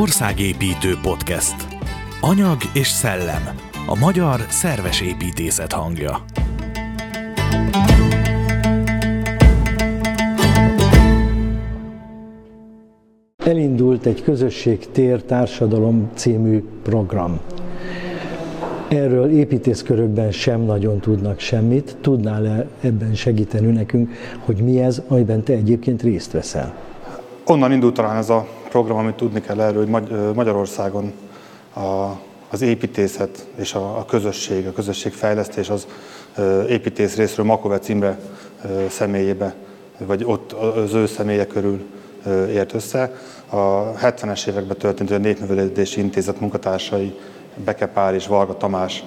Országépítő podcast. Anyag és szellem. A magyar szerves építészet hangja. Elindult egy közösség tér társadalom című program. Erről építészkörökben sem nagyon tudnak semmit. Tudnál-e ebben segíteni nekünk, hogy mi ez, amiben te egyébként részt veszel? Onnan indult talán ez a program, amit tudni kell erről, hogy Magyarországon a, az építészet és a, a közösség, a közösségfejlesztés az építész részről Makovec Imre személyébe, vagy ott az ő személye körül ért össze. A 70-es években történt, hogy a Népművelődési Intézet munkatársai Beke Pál és Varga Tamás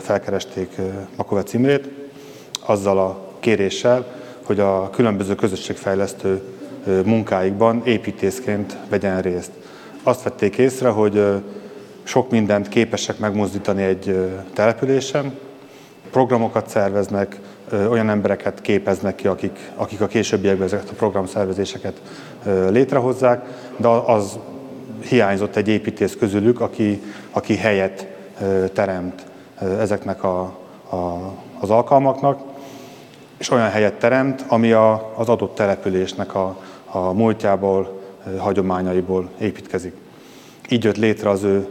felkeresték Makovec Imrét, azzal a kéréssel, hogy a különböző közösségfejlesztő munkáikban építészként vegyen részt. Azt vették észre, hogy sok mindent képesek megmozdítani egy településen, programokat szerveznek, olyan embereket képeznek ki, akik, akik a későbbiekben ezeket a programszervezéseket létrehozzák, de az hiányzott egy építész közülük, aki, aki helyet teremt ezeknek a, a, az alkalmaknak, és olyan helyet teremt, ami a, az adott településnek a, a múltjából, hagyományaiból építkezik. Így jött létre az ő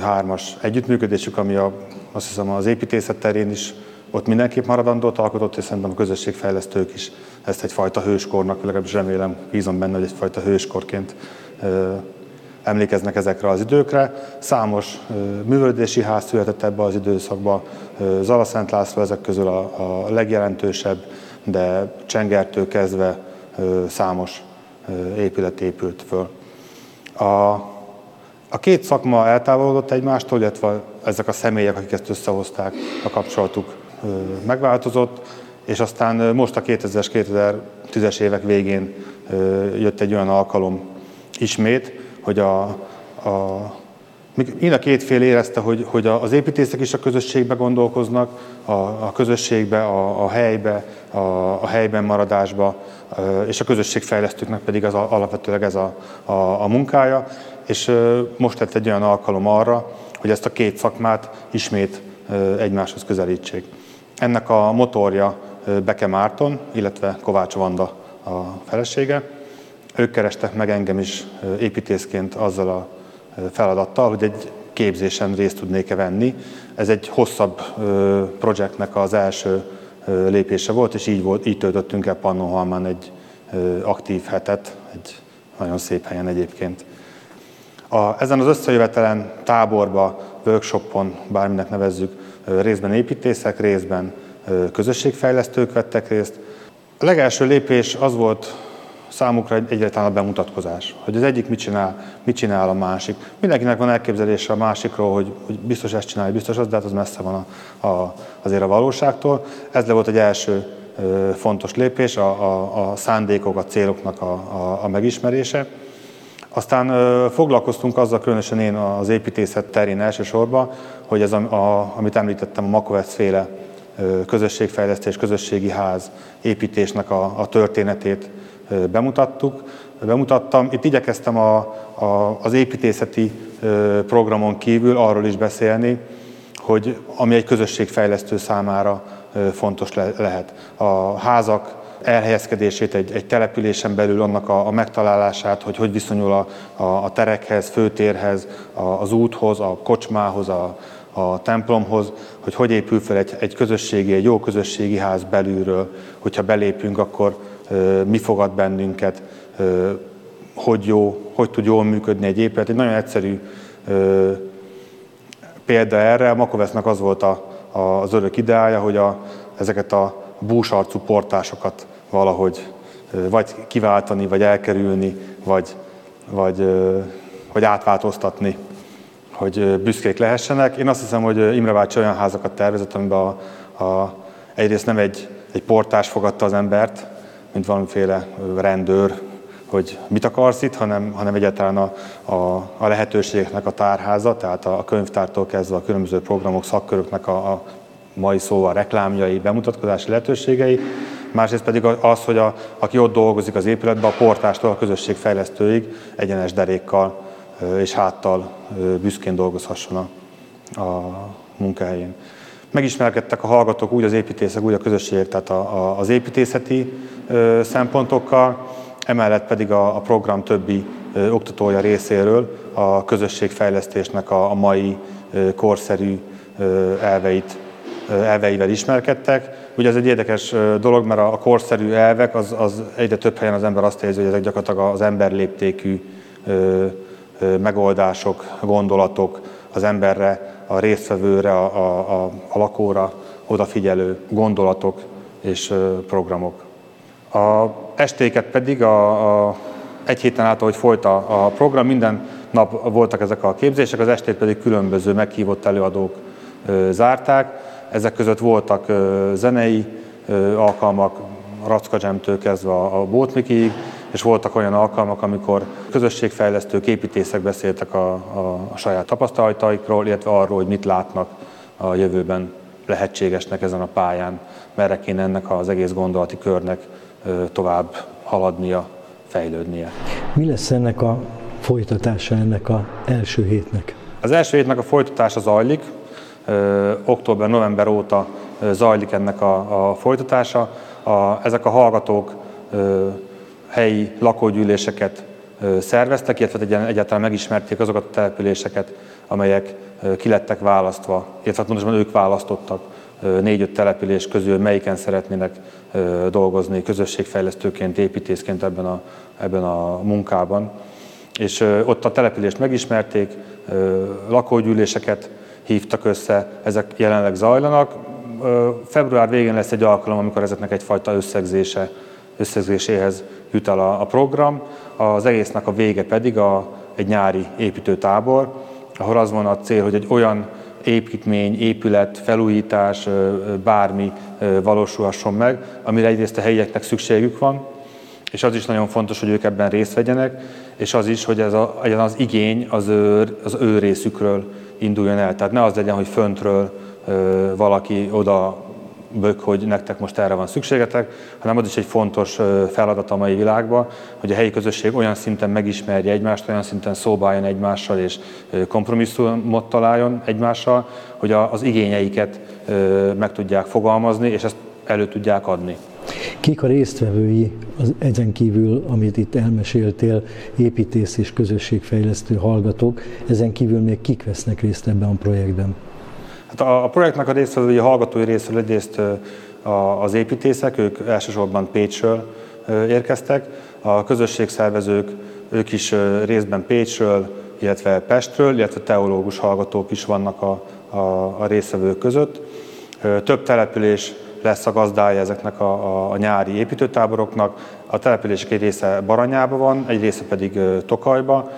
hármas együttműködésük, ami a, azt hiszem az építészet terén is ott mindenképp maradandót alkotott, és szerintem a közösségfejlesztők is ezt egyfajta hőskornak, legalábbis remélem, bízom benne, hogy egyfajta hőskorként emlékeznek ezekre az időkre. Számos művelődési ház született ebbe az időszakba, Zalaszent László ezek közül a, a legjelentősebb, de Csengertől kezdve számos épület épült föl. A, a két szakma eltávolodott egymástól, illetve ezek a személyek, akik ezt összehozták, a kapcsolatuk megváltozott, és aztán most a 2000-es, 2010-es évek végén jött egy olyan alkalom ismét, hogy a, a Mind a két fél érezte, hogy, hogy az építészek is a közösségbe gondolkoznak, a, a közösségbe, a, a helybe, a, a helyben maradásba, és a közösségfejlesztőknek pedig az alapvetőleg ez a, a, a munkája, és most lett egy olyan alkalom arra, hogy ezt a két szakmát ismét egymáshoz közelítsék. Ennek a motorja Beke Márton, illetve Kovács Vanda a felesége. Ők kerestek meg engem is építészként azzal a feladattal, hogy egy képzésen részt tudnék-e venni. Ez egy hosszabb projektnek az első lépése volt, és így, volt, így töltöttünk el Pannonhalmán egy aktív hetet, egy nagyon szép helyen egyébként. A, ezen az összejövetelen táborba, workshopon, bárminek nevezzük, részben építészek, részben közösségfejlesztők vettek részt. A legelső lépés az volt számukra egyáltalán a bemutatkozás, hogy az egyik mit csinál, mit csinál a másik. Mindenkinek van elképzelése a másikról, hogy, hogy biztos ezt csinálja, biztos az, de hát az messze van a, a, azért a valóságtól. Ez le volt egy első ö, fontos lépés, a, a, a szándékok, a céloknak a, a, a megismerése. Aztán ö, foglalkoztunk azzal, különösen én az építészet terén elsősorban, hogy ez, a, a, amit említettem, a Makovec féle közösségfejlesztés, közösségi ház építésnek a, a történetét bemutattuk, bemutattam. Itt igyekeztem a, a, az építészeti programon kívül arról is beszélni, hogy ami egy közösségfejlesztő számára fontos le, lehet. A házak elhelyezkedését egy, egy településen belül, annak a, a megtalálását, hogy hogy viszonyul a, a, a terekhez, főtérhez, a, az úthoz, a kocsmához, a, a templomhoz, hogy hogy épül fel egy, egy közösségi, egy jó közösségi ház belülről, hogyha belépünk, akkor mi fogad bennünket, hogy, jó, hogy tud jól működni egy épület. Egy nagyon egyszerű példa erre, a Makovesznek az volt a, a, az örök ideája, hogy a, ezeket a búsarcú portásokat valahogy vagy kiváltani, vagy elkerülni, vagy, vagy, vagy átváltoztatni, hogy büszkék lehessenek. Én azt hiszem, hogy Imre bácsi olyan házakat tervezett, amiben a, a, egyrészt nem egy, egy portás fogadta az embert, mint valamiféle rendőr, hogy mit akarsz itt, hanem, hanem egyáltalán a, a, a lehetőségeknek a tárháza, tehát a könyvtártól kezdve a különböző programok, szakköröknek a, a mai szóval reklámjai, bemutatkozási lehetőségei, másrészt pedig az, hogy a, aki ott dolgozik az épületben, a portástól a közösségfejlesztőig egyenes derékkal és háttal büszkén dolgozhasson a, a munkahelyén. Megismerkedtek a hallgatók úgy az építészek, úgy a közösségek, tehát a, a, az építészeti szempontokkal, emellett pedig a, a program többi oktatója részéről a közösségfejlesztésnek a, a mai korszerű elveit, elveivel ismerkedtek. Ugye ez egy érdekes dolog, mert a, korszerű elvek, az, az egyre több helyen az ember azt érzi, hogy ezek gyakorlatilag az emberléptékű ö, ö, megoldások, gondolatok, az emberre a résztvevőre, a, a, a lakóra odafigyelő gondolatok és programok. A estéket pedig a, a, egy héten át, ahogy folyt a, a program, minden nap voltak ezek a képzések, az estét pedig különböző meghívott előadók ö, zárták. Ezek között voltak ö, zenei ö, alkalmak, Racka Jam-től kezdve a, a és voltak olyan alkalmak, amikor közösségfejlesztők, építészek beszéltek a, a, a saját tapasztalataikról, illetve arról, hogy mit látnak a jövőben lehetségesnek ezen a pályán, merre kéne ennek az egész gondolati körnek tovább haladnia, fejlődnie. Mi lesz ennek a folytatása ennek a első hétnek? Az első hétnek a folytatása zajlik, október-november óta zajlik ennek a, a folytatása. A, ezek a hallgatók helyi lakógyűléseket szerveztek, illetve egyáltalán megismerték azokat a településeket, amelyek ki lettek választva, illetve hát pontosan ők választottak négy-öt település közül, melyiken szeretnének dolgozni közösségfejlesztőként, építészként ebben a, ebben a munkában. És ott a települést megismerték, lakógyűléseket hívtak össze, ezek jelenleg zajlanak. Február végén lesz egy alkalom, amikor ezeknek egyfajta összegzése, összegzéséhez jut el a, a program, az egésznek a vége pedig a, egy nyári építőtábor, ahol az van a cél, hogy egy olyan építmény, épület, felújítás, bármi valósulhasson meg, amire egyrészt a helyieknek szükségük van, és az is nagyon fontos, hogy ők ebben részt vegyenek, és az is, hogy ez, a, az igény az ő, az ő részükről induljon el. Tehát ne az legyen, hogy föntről valaki oda bök, hogy nektek most erre van szükségetek, hanem az is egy fontos feladat a mai világban, hogy a helyi közösség olyan szinten megismerje egymást, olyan szinten szóba álljon egymással és kompromisszumot találjon egymással, hogy az igényeiket meg tudják fogalmazni, és ezt elő tudják adni. Kik a résztvevői az, ezen kívül, amit itt elmeséltél, építész és közösségfejlesztő hallgatók, ezen kívül még kik vesznek részt ebben a projektben? Hát a, a projektnek a résztvevői, a hallgatói részről egyrészt az építészek, ők elsősorban Pécsről érkeztek, a közösségszervezők, ők is részben Pécsről, illetve Pestről, illetve teológus hallgatók is vannak a, a, a résztvevők között. Több település lesz a gazdája ezeknek a, a, a nyári építőtáboroknak. A települések egy része Baranyába van, egy része pedig Tokajba.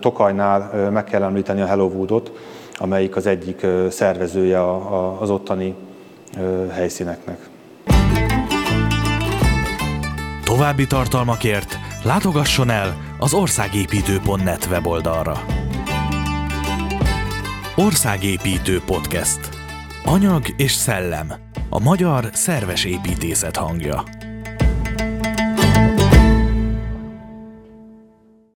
Tokajnál meg kell említeni a Hello Woodot, amelyik az egyik szervezője az ottani helyszíneknek. További tartalmakért látogasson el az országépítő.net weboldalra. Országépítő Podcast. Anyag és szellem. A magyar szerves építészet hangja.